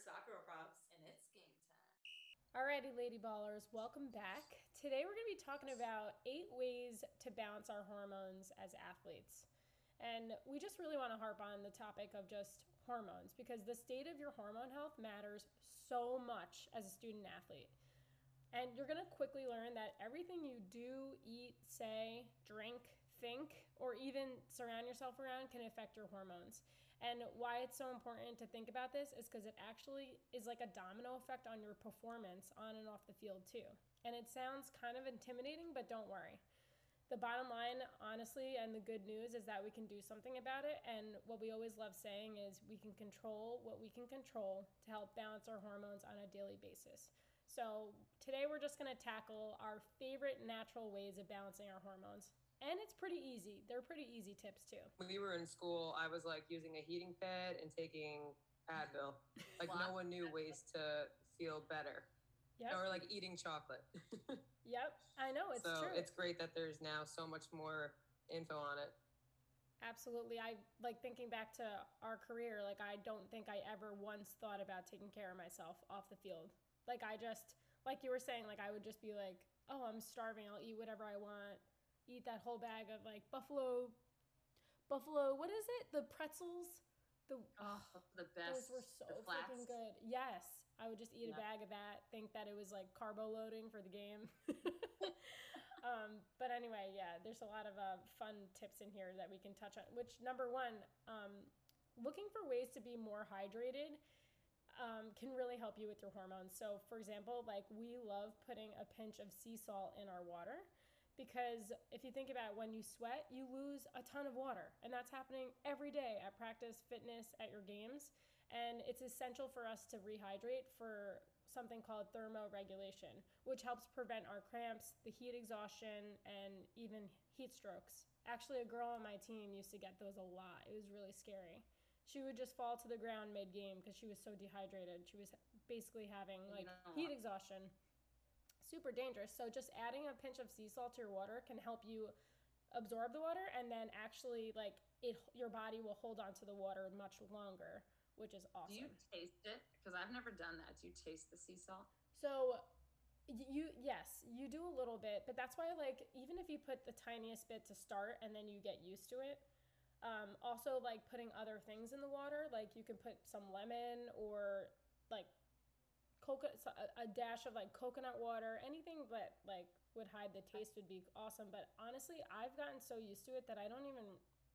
Sakura Props, and it's game time. Alrighty, Lady Ballers, welcome back. Today we're going to be talking about eight ways to balance our hormones as athletes. And we just really want to harp on the topic of just hormones because the state of your hormone health matters so much as a student athlete. And you're going to quickly learn that everything you do, eat, say, drink, think, or even surround yourself around can affect your hormones. And why it's so important to think about this is because it actually is like a domino effect on your performance on and off the field, too. And it sounds kind of intimidating, but don't worry. The bottom line, honestly, and the good news is that we can do something about it. And what we always love saying is we can control what we can control to help balance our hormones on a daily basis. So, today we're just going to tackle our favorite natural ways of balancing our hormones. And it's pretty easy. They're pretty easy tips too. When we were in school, I was like using a heating pad and taking Advil. Like no one knew ways to feel better. Yep. Or like eating chocolate. yep. I know it's so true. it's great that there's now so much more info on it. Absolutely. I like thinking back to our career, like I don't think I ever once thought about taking care of myself off the field. Like I just like you were saying, like I would just be like, Oh, I'm starving, I'll eat whatever I want. Eat that whole bag of like buffalo buffalo what is it? The pretzels? The oh, the best those were so freaking good. Yes i would just eat yeah. a bag of that think that it was like carbo loading for the game. Um, but anyway yeah there's a lot of uh, fun tips in here that we can touch on which number one um, looking for ways to be more hydrated um, can really help you with your hormones. So, for example, like we love putting a pinch of sea salt in our water because if you think about it, when you sweat, you lose a ton of water. And that's happening every day at practice, fitness, at your games. And it's essential for us to rehydrate for something called thermoregulation, which helps prevent our cramps, the heat exhaustion, and even heat strokes. Actually, a girl on my team used to get those a lot. It was really scary. She would just fall to the ground mid game because she was so dehydrated. She was basically having like heat exhaustion super dangerous. So just adding a pinch of sea salt to your water can help you absorb the water and then actually like it your body will hold on to the water much longer, which is awesome. Do you taste it? Because I've never done that. Do you taste the sea salt? So you yes, you do a little bit, but that's why like even if you put the tiniest bit to start and then you get used to it, um, also like putting other things in the water, like you can put some lemon or like coconut a dash of like coconut water anything that like would hide the taste would be awesome. But honestly i've gotten so used to it that i don't even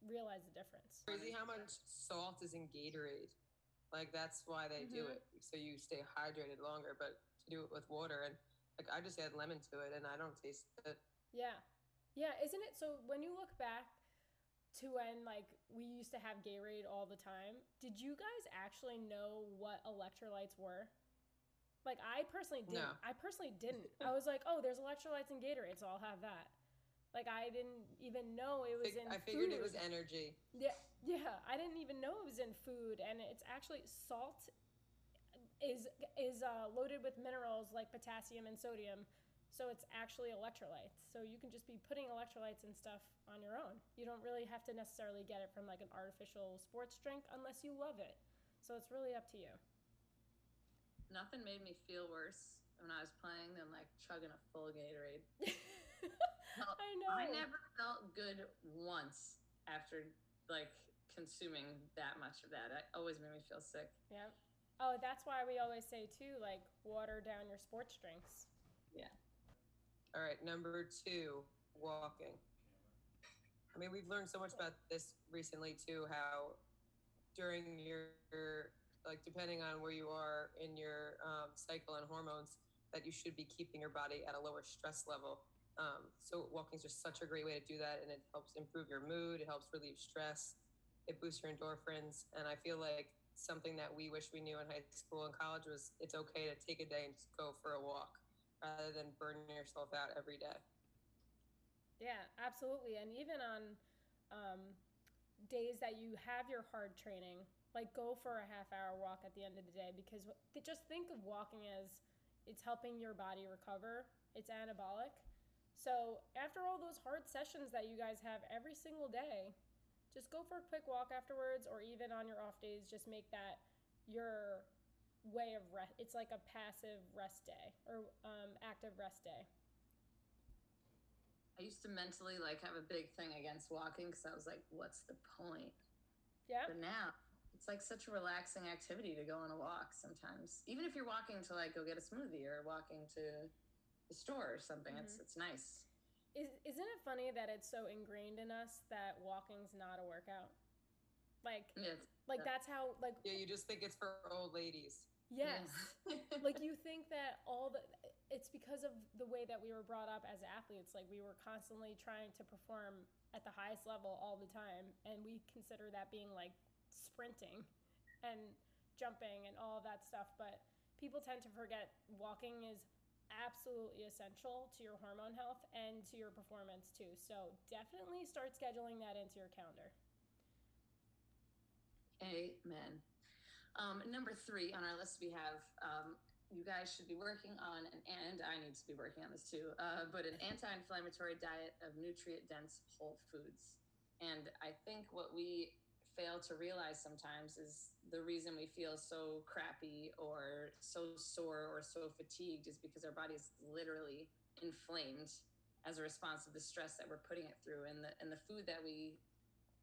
realize the difference. Crazy how much salt is in gatorade? Like that's why they mm-hmm. do it so you stay hydrated longer but to do it with water and like i just add lemon to it and i don't taste it. Yeah. Yeah isn't it so when you look back to when like we used to have gatorade all the time did you guys actually know what electrolytes were like I personally didn't. No. I personally didn't. I was like, oh, there's electrolytes in Gatorade, so I'll have that. Like I didn't even know it was in. I figured food. it was energy. Yeah, yeah. I didn't even know it was in food, and it's actually salt is is uh, loaded with minerals like potassium and sodium. So it's actually electrolytes. So you can just be putting electrolytes and stuff on your own. You don't really have to necessarily get it from like an artificial sports drink unless you love it. So it's really up to you nothing made me feel worse when I was playing than like chugging a full Gatorade. I know. I never felt good once after like consuming that much of that. It always made me feel sick. Yeah. Oh, that's why we always say too, like water down your sports drinks. Yeah. All right, number two, walking. I mean, we've learned so much about this recently too. How during your like depending on where you are in your um, cycle and hormones, that you should be keeping your body at a lower stress level. Um, so walking is just such a great way to do that, and it helps improve your mood. It helps relieve stress. It boosts your endorphins, and I feel like something that we wish we knew in high school and college was it's okay to take a day and just go for a walk rather than burning yourself out every day. Yeah, absolutely, and even on um, days that you have your hard training, like go for a half hour walk at the end of the day because just think of walking as it's helping your body recover. It's anabolic. So after all those hard sessions that you guys have every single day just go for a quick walk afterwards or even on your off days just make that your way of rest. It's like a passive rest day or um, active rest day. I used to mentally like have a big thing against walking because I was like, what's the point? Yeah. But now it's like such a relaxing activity to go on a walk sometimes. Even if you're walking to like go get a smoothie or walking to the store or something, mm-hmm. it's it's nice. Is, isn't it funny that it's so ingrained in us that walking's not a workout? Like, yeah, like yeah. that's how like yeah, you just think it's for old ladies. Yes, yeah. like you think that all the it's because of the way that we were brought up as athletes. Like we were constantly trying to perform at the highest level all the time, and we consider that being like sprinting and jumping and all that stuff. But people tend to forget walking is absolutely essential to your hormone health and to your performance too. So definitely start scheduling that into your calendar. Amen. Um, number three on our list, we have um, you guys should be working on, an, and I need to be working on this too, uh, but an anti inflammatory diet of nutrient dense whole foods. And I think what we fail to realize sometimes is the reason we feel so crappy or so sore or so fatigued is because our body is literally inflamed as a response of the stress that we're putting it through and the and the food that we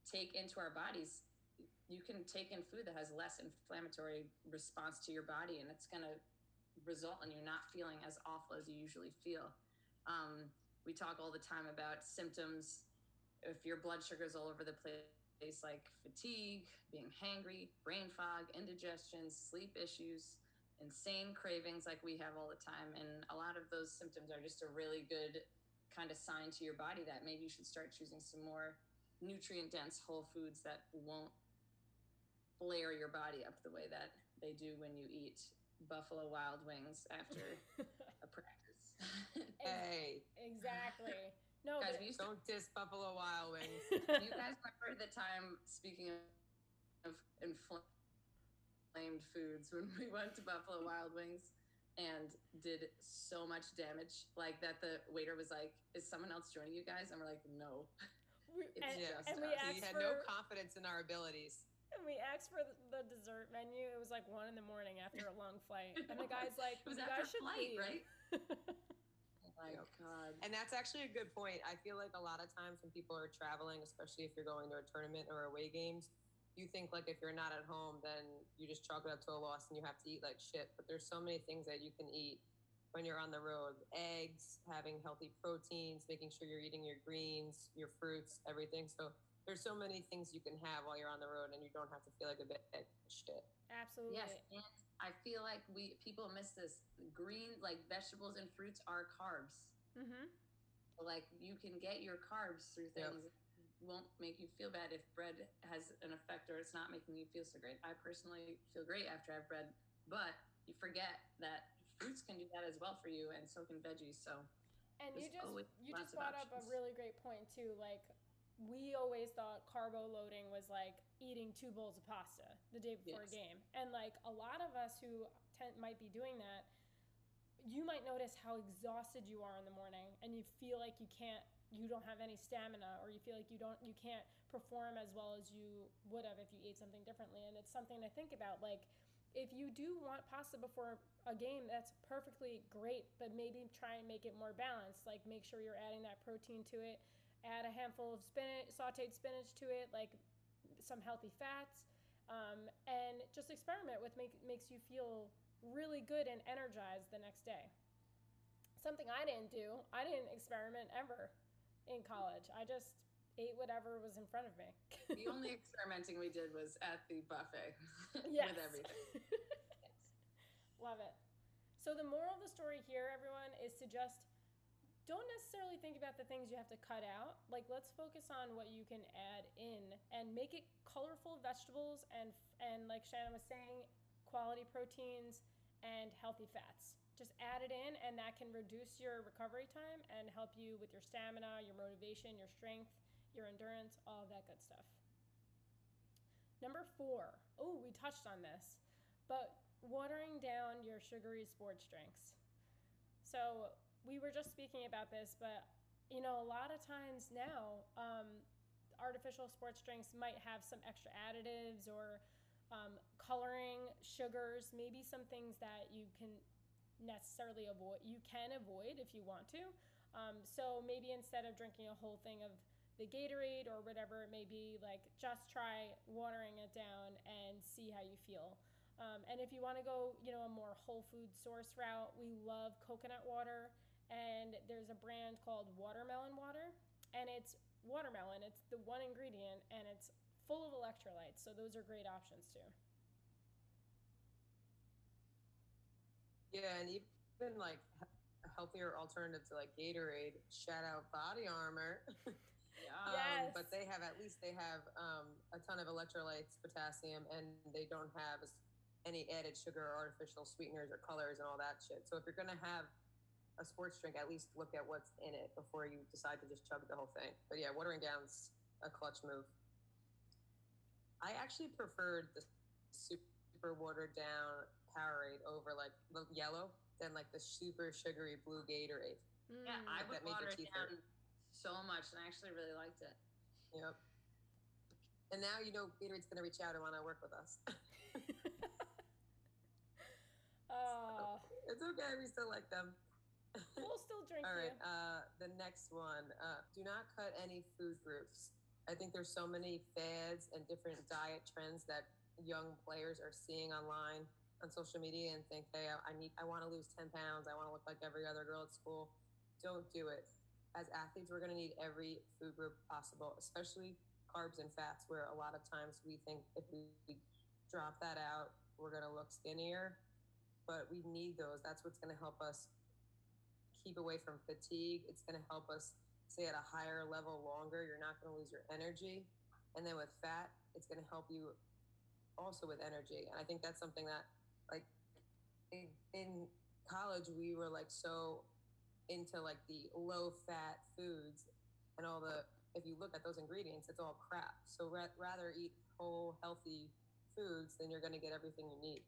take into our bodies you can take in food that has less inflammatory response to your body and it's going to result in you not feeling as awful as you usually feel. Um, we talk all the time about symptoms. If your blood sugar is all over the place, like fatigue, being hangry, brain fog, indigestion, sleep issues, insane cravings like we have all the time. And a lot of those symptoms are just a really good kind of sign to your body that maybe you should start choosing some more nutrient dense whole foods that won't flare your body up the way that they do when you eat Buffalo Wild Wings after a practice. hey. Exactly. No, guys, but... don't diss Buffalo Wild Wings. you guys remember the time, speaking of inflamed foods, when we went to Buffalo Wild Wings and did so much damage, like that the waiter was like, Is someone else joining you guys? And we're like, No. it's and, just and us. We, we had for... no confidence in our abilities and we asked for the dessert menu. It was like one in the morning after a long flight, and the guy's like, "You guys should flight, leave." Right? oh my god! And that's actually a good point. I feel like a lot of times when people are traveling, especially if you're going to a tournament or away games, you think like if you're not at home, then you just chalk it up to a loss and you have to eat like shit. But there's so many things that you can eat when you're on the road: eggs, having healthy proteins, making sure you're eating your greens, your fruits, everything. So there's so many things you can have while you're on the road and you don't have to feel like a bit shit. Absolutely. Yes, and I feel like we people miss this. Green like vegetables and fruits are carbs. Mm-hmm. Like you can get your carbs through things. Yep. Won't make you feel bad if bread has an effect or it's not making you feel so great. I personally feel great after I've bread, but you forget that fruits can do that as well for you, and so can veggies. So, and you just you just brought up a really great point too. Like we always thought carbo loading was like eating two bowls of pasta the day before yes. a game. And like a lot of us who might be doing that, you might notice how exhausted you are in the morning and you feel like you can't you don't have any stamina or you feel like you don't you can't perform as well as you would have if you ate something differently and it's something to think about like if you do want pasta before a game that's perfectly great but maybe try and make it more balanced like make sure you're adding that protein to it add a handful of spinach, sauteed spinach to it, like some healthy fats, um, and just experiment with make, makes you feel really good and energized the next day. Something I didn't do, I didn't experiment ever in college. I just ate whatever was in front of me. the only experimenting we did was at the buffet with everything. yes. Love it. So the moral of the story here, everyone, is to just don't necessarily think about the things you have to cut out. Like let's focus on what you can add in and make it colorful vegetables and and like Shannon was saying, quality proteins and healthy fats. Just add it in and that can reduce your recovery time and help you with your stamina, your motivation, your strength, your endurance, all of that good stuff. Number 4. Oh, we touched on this. But watering down your sugary sports drinks. So, we were just speaking about this, but you know, a lot of times now, um, artificial sports drinks might have some extra additives or um, coloring, sugars, maybe some things that you can necessarily avoid. You can avoid if you want to. Um, so maybe instead of drinking a whole thing of the Gatorade or whatever it may be, like just try watering it down and see how you feel. Um, and if you want to go, you know, a more whole food source route, we love coconut water. And there's a brand called Watermelon Water, and it's watermelon. It's the one ingredient, and it's full of electrolytes. So those are great options too. Yeah, and even like a healthier alternative to like Gatorade, shout out Body Armor. Um, Yes. But they have at least they have um, a ton of electrolytes, potassium, and they don't have any added sugar or artificial sweeteners or colors and all that shit. So if you're gonna have a sports drink, at least look at what's in it before you decide to just chug the whole thing. But yeah, watering down's a clutch move. I actually preferred the super watered down Powerade over like the yellow than like the super sugary blue Gatorade. Yeah, Mm. I would water it down hurt. so much, and I actually really liked it. Yep. And now you know Gatorade's gonna reach out and want to work with us. oh, it's okay, we still like them. we'll still drink All you. uh, the next one. Uh, do not cut any food groups. I think there's so many fads and different diet trends that young players are seeing online on social media and think, hey, I, I need, I want to lose 10 pounds. I want to look like every other girl at school. Don't do it. As athletes, we're going to need every food group possible, especially carbs and fats, where a lot of times we think if we, we drop that out, we're going to look skinnier. But we need those. That's what's going to help us keep away from fatigue. It's going to help us stay at a higher level longer. You're not going to lose your energy. And then with fat, it's going to help you also with energy. And I think that's something that, like, in, in college, we were like so into like the low fat foods and all the, if you look at those ingredients, it's all crap. So ra- rather eat whole, healthy foods, then you're going to get everything you need.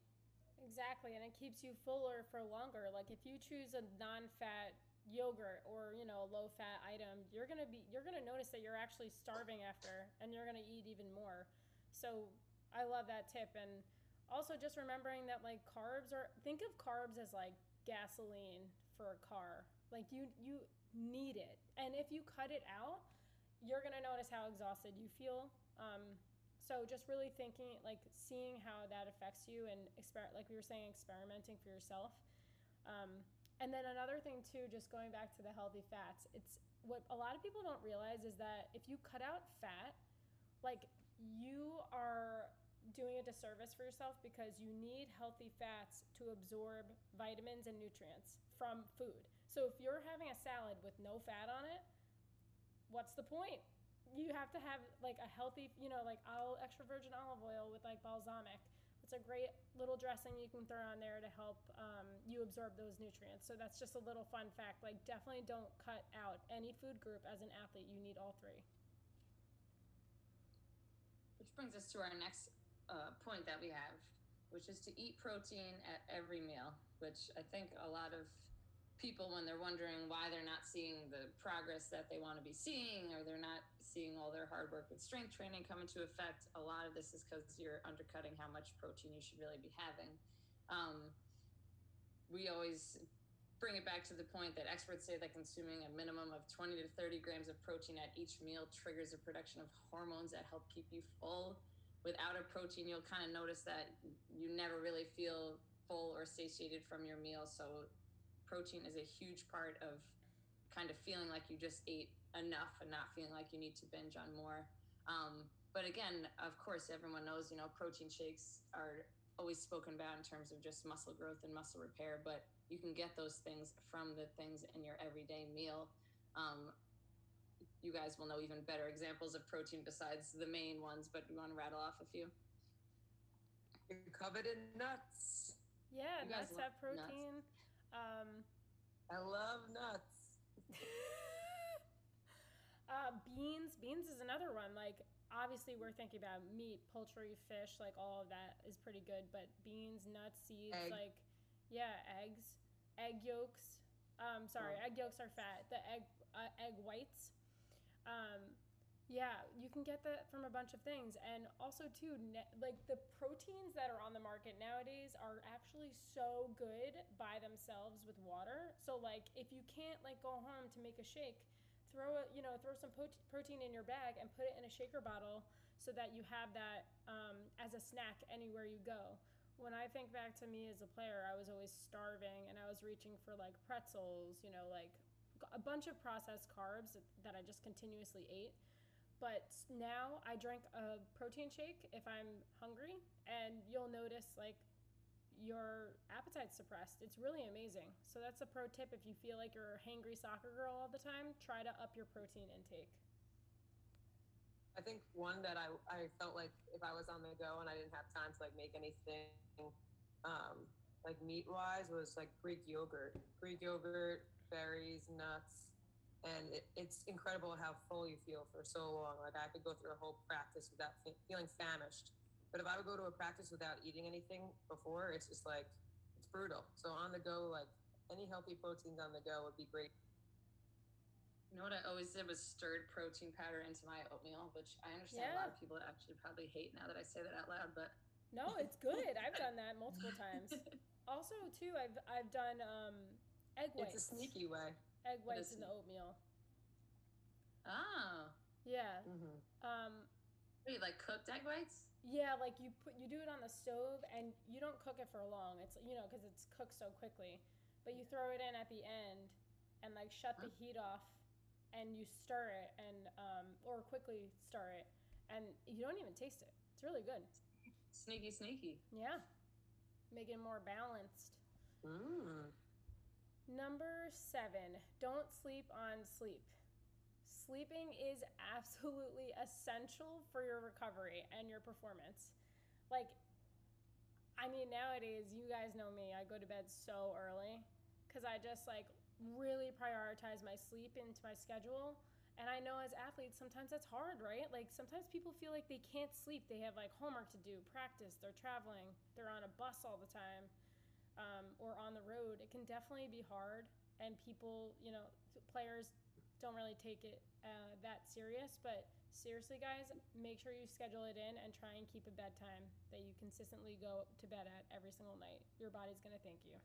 Exactly, and it keeps you fuller for longer. Like if you choose a non-fat yogurt or you know a low-fat item, you're gonna be you're gonna notice that you're actually starving after, and you're gonna eat even more. So I love that tip, and also just remembering that like carbs are think of carbs as like gasoline for a car. Like you you need it, and if you cut it out, you're gonna notice how exhausted you feel. Um, so just really thinking like seeing how that affects you and exper- like we were saying experimenting for yourself. Um, and then another thing too just going back to the healthy fats it's what a lot of people don't realize is that if you cut out fat like you are doing a disservice for yourself because you need healthy fats to absorb vitamins and nutrients from food. So if you're having a salad with no fat on it what's the point you have to have like a healthy, you know, like all extra virgin olive oil with like balsamic. It's a great little dressing you can throw on there to help um, you absorb those nutrients. So that's just a little fun fact. Like, definitely don't cut out any food group as an athlete. You need all three. Which brings us to our next uh, point that we have, which is to eat protein at every meal, which I think a lot of people, when they're wondering why they're not seeing the progress that they want to be seeing, or they're not seeing all their hard work with strength training come into effect, a lot of this is because you're undercutting how much protein you should really be having. Um, we always bring it back to the point that experts say that consuming a minimum of 20 to 30 grams of protein at each meal triggers the production of hormones that help keep you full. Without a protein, you'll kind of notice that you never really feel full or satiated from your meal. So, protein is a huge part of kind of feeling like you just ate enough and not feeling like you need to binge on more. Um, but again, of course, everyone knows, you know, protein shakes are always spoken about in terms of just muscle growth and muscle repair, but you can get those things from the things in your everyday meal. Um, you guys will know even better examples of protein besides the main ones, but you want to rattle off a few? You're covered in nuts. Yeah, You guys nuts have protein. Um, I love nuts. uh, beans. Beans is another one. Like, obviously, we're thinking about meat, poultry, fish, like all of that is pretty good. But beans, nuts, seeds, Egg. like, yeah, eggs, egg yolks. Um, sorry, Oh. egg yolks are fat. The egg, uh, egg whites. Um, Yeah, you can get that from a bunch of things. And also, too, ne- like the proteins that are on the market nowadays are actually so good by themselves with water. So, like, if you can't, like, go home to make a shake, throw a, you know, throw some protein in your bag and put it in a shaker bottle so that you have that um, as a snack anywhere you go. When I think back to me as a player, I was always starving and I was reaching for, like, pretzels, you know, like a bunch of processed carbs that I just continuously ate but now I drink a protein shake if I'm hungry, and you'll notice like your appetite's suppressed. It's really amazing. So that's a pro tip if you feel like you're a hangry soccer girl all the time, try to up your protein intake. I think one that I, I felt like if I was on the go and I didn't have time to like make anything um, like meat wise was like Greek yogurt. Greek yogurt, berries, nuts, and it, it's incredible how full you feel for so long. Like I could go through a whole practice without feeling famished, but if I would go to a practice without eating anything before, it's just like it's brutal. So on the go, like any healthy proteins on the go would be great. You know what I always did was stirred protein powder into my oatmeal, which I understand yeah. a lot of people actually probably hate now that I say that out loud, but no, it's good. I've done that multiple times. also, too, I've I've done um, egg whites. It's a sneaky way egg whites in the oatmeal. Oh. Yeah. Mm-hmm. Um, Wait, like cooked egg whites? Yeah, like you put you do it on the stove and you don't cook it for long. It's you know because it's cooked so quickly, but you throw it in at the end and like shut the heat off, and you stir it and um, or quickly stir it, and you don't even taste it. It's really good. Sneaky, sneaky. Yeah, make it more balanced. Number seven, don't sleep on sleep. Sleeping is absolutely essential for your recovery and your performance. Like, I mean, nowadays, you guys know me, I go to bed so early because I just like really prioritize my sleep into my schedule. And I know as athletes, sometimes that's hard, right? Like, sometimes people feel like they can't sleep. They have like homework to do, practice, they're traveling, they're on a bus all the time um, or on the road, it can definitely be hard. And people, you know, players don't really take it uh, that serious. But seriously, guys, make sure you schedule it in and try and keep a bedtime that you consistently go to bed at every single night. Your body's going to thank you.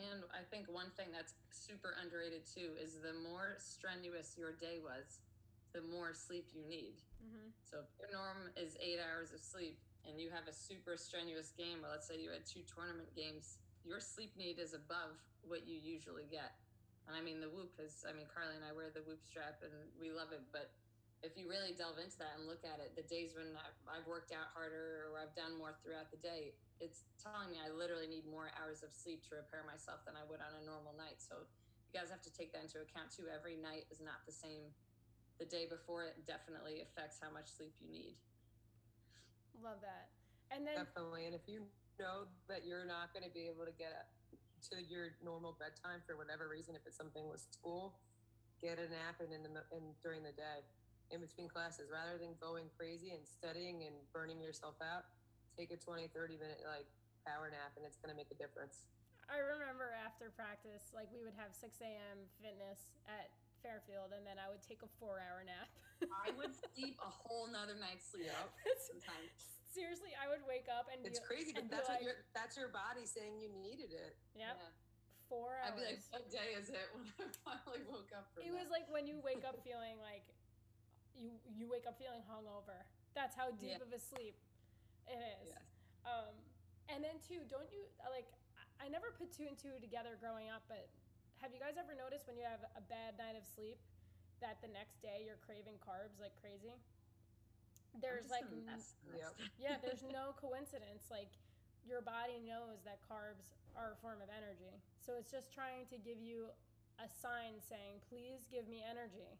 And I think one thing that's super underrated too is the more strenuous your day was, the more sleep you need. Mm-hmm. So if your norm is eight hours of sleep, and you have a super strenuous game, or let's say you had two tournament games, your sleep need is above what you usually get. And I mean, the whoop is, I mean, Carly and I wear the whoop strap and we love it. But if you really delve into that and look at it, the days when I've worked out harder or I've done more throughout the day, it's telling me I literally need more hours of sleep to repair myself than I would on a normal night. So you guys have to take that into account too. Every night is not the same. The day before it definitely affects how much sleep you need. Love that. And then definitely. And if you know that you're not going to be able to get to your normal bedtime for whatever reason, if it's something with school, get a nap and in the in during the day, in between classes, rather than going crazy and studying and burning yourself out. Take a 20, 30 minute like power nap, and it's going to make a difference. I remember after practice, like we would have 6 a.m. fitness at Fairfield, and then I would take a four hour nap. I would sleep a whole nother night's sleep sometimes. Seriously, I would wake up and it's be, crazy, but that's like, what your that's your body saying you needed it. Yep. Yeah. Four hours. I'd be like, what day is it when I finally woke up from It that? was like when you wake up feeling like you you wake up feeling hungover. That's how deep yeah. of a sleep it is. Yes. Um, and then too, don't you like? I never put two and two together growing up, but have you guys ever noticed when you have a bad night of sleep that the next day you're craving carbs like crazy? There's like yep. yeah, there's no coincidence. Like your body knows that carbs are a form of energy. So it's just trying to give you a sign saying, "Please give me energy."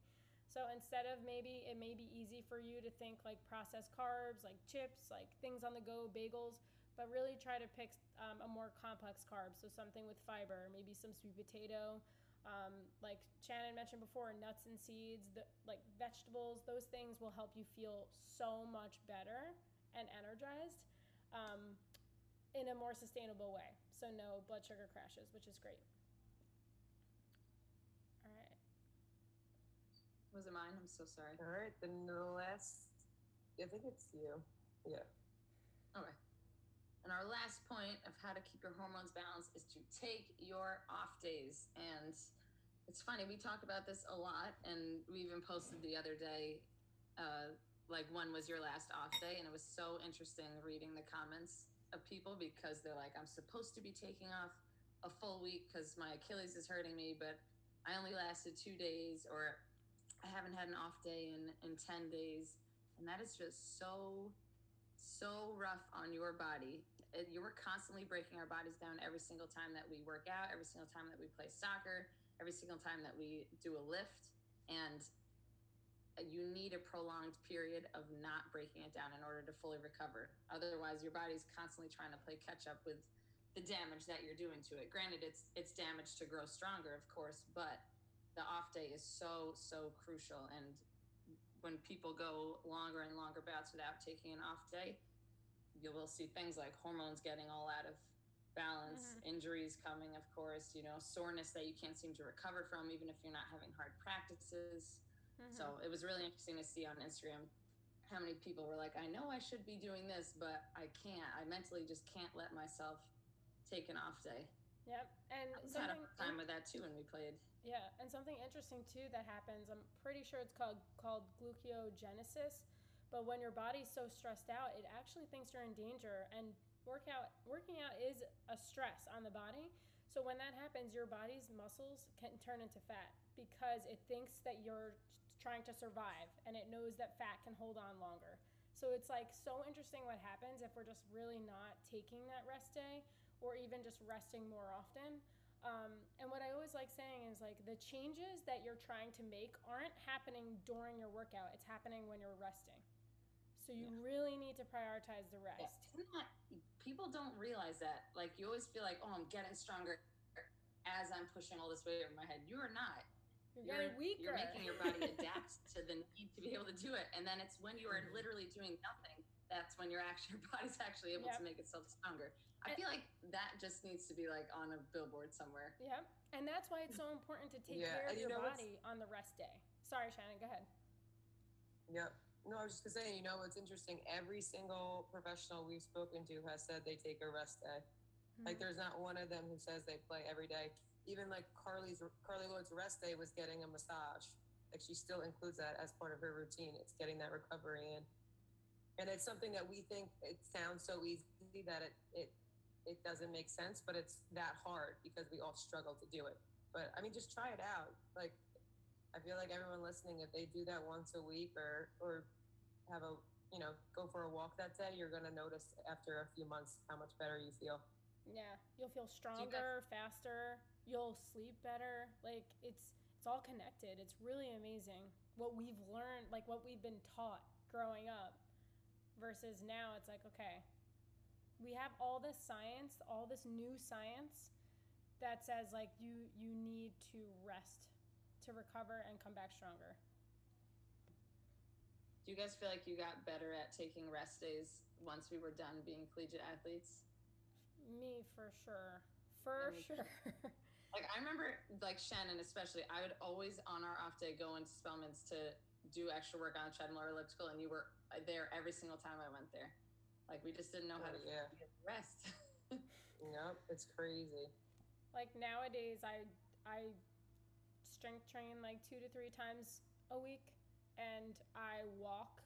So instead of maybe it may be easy for you to think like processed carbs, like chips, like things on the go, bagels, but really try to pick um, a more complex carb. So something with fiber, maybe some sweet potato, um, like Shannon mentioned before, nuts and seeds, the, like vegetables. Those things will help you feel so much better and energized um, in a more sustainable way. So no blood sugar crashes, which is great. All right. Was it mine? I'm so sorry. All right, then the last, I think it's you. Yeah. Okay. And our last point of how to keep your hormones balanced is to take your off days. And it's funny, we talk about this a lot, and we even posted the other day, uh, like when was your last off day? And it was so interesting reading the comments of people because they're like, I'm supposed to be taking off a full week because my Achilles is hurting me, but I only lasted two days, or I haven't had an off day in, in 10 days. And that is just so, so rough on your body. It, you were constantly breaking our bodies down every single time that we work out, every single time that we play soccer, every single time that we do a lift. And uh, you need a prolonged period of not breaking it down in order to fully recover. Otherwise, your body's constantly trying to play catch up with the damage that you're doing to it. Granted, it's it's damage to grow stronger, of course, but the off day is so so crucial. And when people go longer and longer bouts without taking an off day, you will see things like hormones getting all out of balance, mm-hmm. injuries coming, of course, you know, soreness that you can't seem to recover from, even if you're not having hard practices. Mm-hmm. So it was really interesting to see on Instagram how many people were like, I know I should be doing this, but I can't. I mentally just can't let myself take an off day. Yep, and I had a time with that too when we played. Yeah, and something interesting too that happens. I'm pretty sure it's called called glucogenesis, but when your body's so stressed out, it actually thinks you're in danger. And workout working out is a stress on the body. So when that happens, your body's muscles can turn into fat because it thinks that you're trying to survive and it knows that fat can hold on longer. So it's like so interesting what happens if we're just really not taking that rest day or even just resting more often. Um, and what I always like saying is like the changes that you're trying to make aren't happening during your workout, it's happening when you're resting. So you yeah. really need to prioritize the rest. Yeah. Not, people don't realize that. Like you always feel like, oh, I'm getting stronger as I'm pushing all this weight over my head. You are not. You're, you're getting weaker. You're making your body adapt to the need to be able to do it. And then it's when you are mm-hmm. literally doing nothing that's when your actually your body's actually able yep. to make itself stronger. I feel like that just needs to be like on a billboard somewhere. Yep. And that's why it's so important to take yeah, care of you your body on the rest day. Sorry, Shannon, go ahead. Yep. No, I was just gonna say, you know, it's interesting. Every single professional we've spoken to has said they take a rest day. Mm-hmm. Like, there's not one of them who says they play every day. Even like Carly's Carly Lloyd's rest day was getting a massage. Like, she still includes that as part of her routine. It's getting that recovery in and it's something that we think it sounds so easy that it it it doesn't make sense, but it's that hard because we all struggle to do it. But I mean, just try it out. Like, I feel like everyone listening, if they do that once a week or or have a you know go for a walk that day, you're gonna notice after a few months how much better you feel. Yeah, you'll feel stronger, faster. You'll sleep better. Like it's it's all connected. It's really amazing what we've learned, like what we've been taught growing up versus now it's like okay we have all this science all this new science that says like you you need to rest to recover and come back stronger do you guys feel like you got better at taking rest days once we were done being collegiate athletes me for sure for sure like i remember like shannon especially i would always on our off day go into Spellman's to do extra work on a treadmill or elliptical and you were uh, there every single time I went there. Like we just didn't know how oh, to yeah. rest. yep, it's crazy. Like nowadays, I I strength train like two to three times a week, and I walk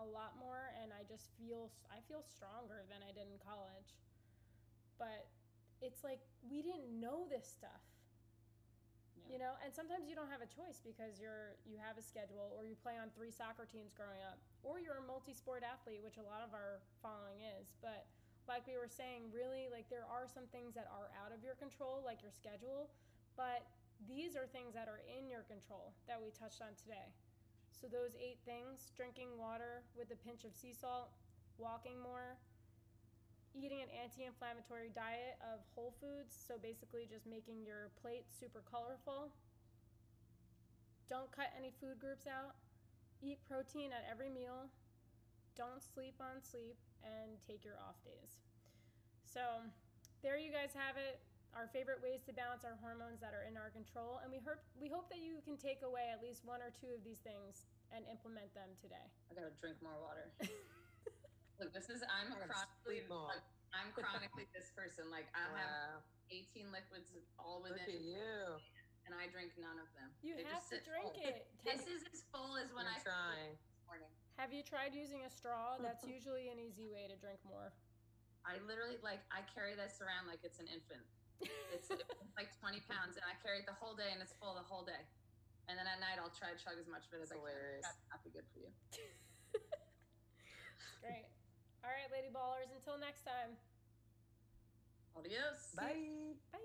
a lot more, and I just feel I feel stronger than I did in college. But it's like we didn't know this stuff. You know and sometimes you don't have a choice because you're you have a schedule or you play on three soccer teams growing up or you're a multi-sport athlete which a lot of our following is. But like we were saying really like there are some things that are out of your control like your schedule but these are things that are in your control that we touched on today so those eight things drinking water with a pinch of sea salt walking more eating an anti-inflammatory diet of whole foods, so basically just making your plate super colorful. Don't cut any food groups out. Eat protein at every meal. Don't sleep on sleep and take your off days. So, there you guys have it. Our favorite ways to balance our hormones that are in our control, and we hope we hope that you can take away at least one or two of these things and implement them today. I gotta drink more water. Look, this is I'm I gotta chronically like, I'm chronically this person. Like I have 18 liquids all Look at within, you. and I drink none of them. You They have just to sit drink full. it. This is as full as when You're I trying. this morning. Have you tried using a straw? That's usually an easy way to drink more. I literally like I carry this around like it's an infant. It's, it's like 20 pounds, and I carry it the whole day, and it's full the whole day. And then at night, I'll try to chug as much of it as That's I can. hilarious. That's not be good for you. Great. All right, lady ballers. Until next time. Adios. Bye. Bye.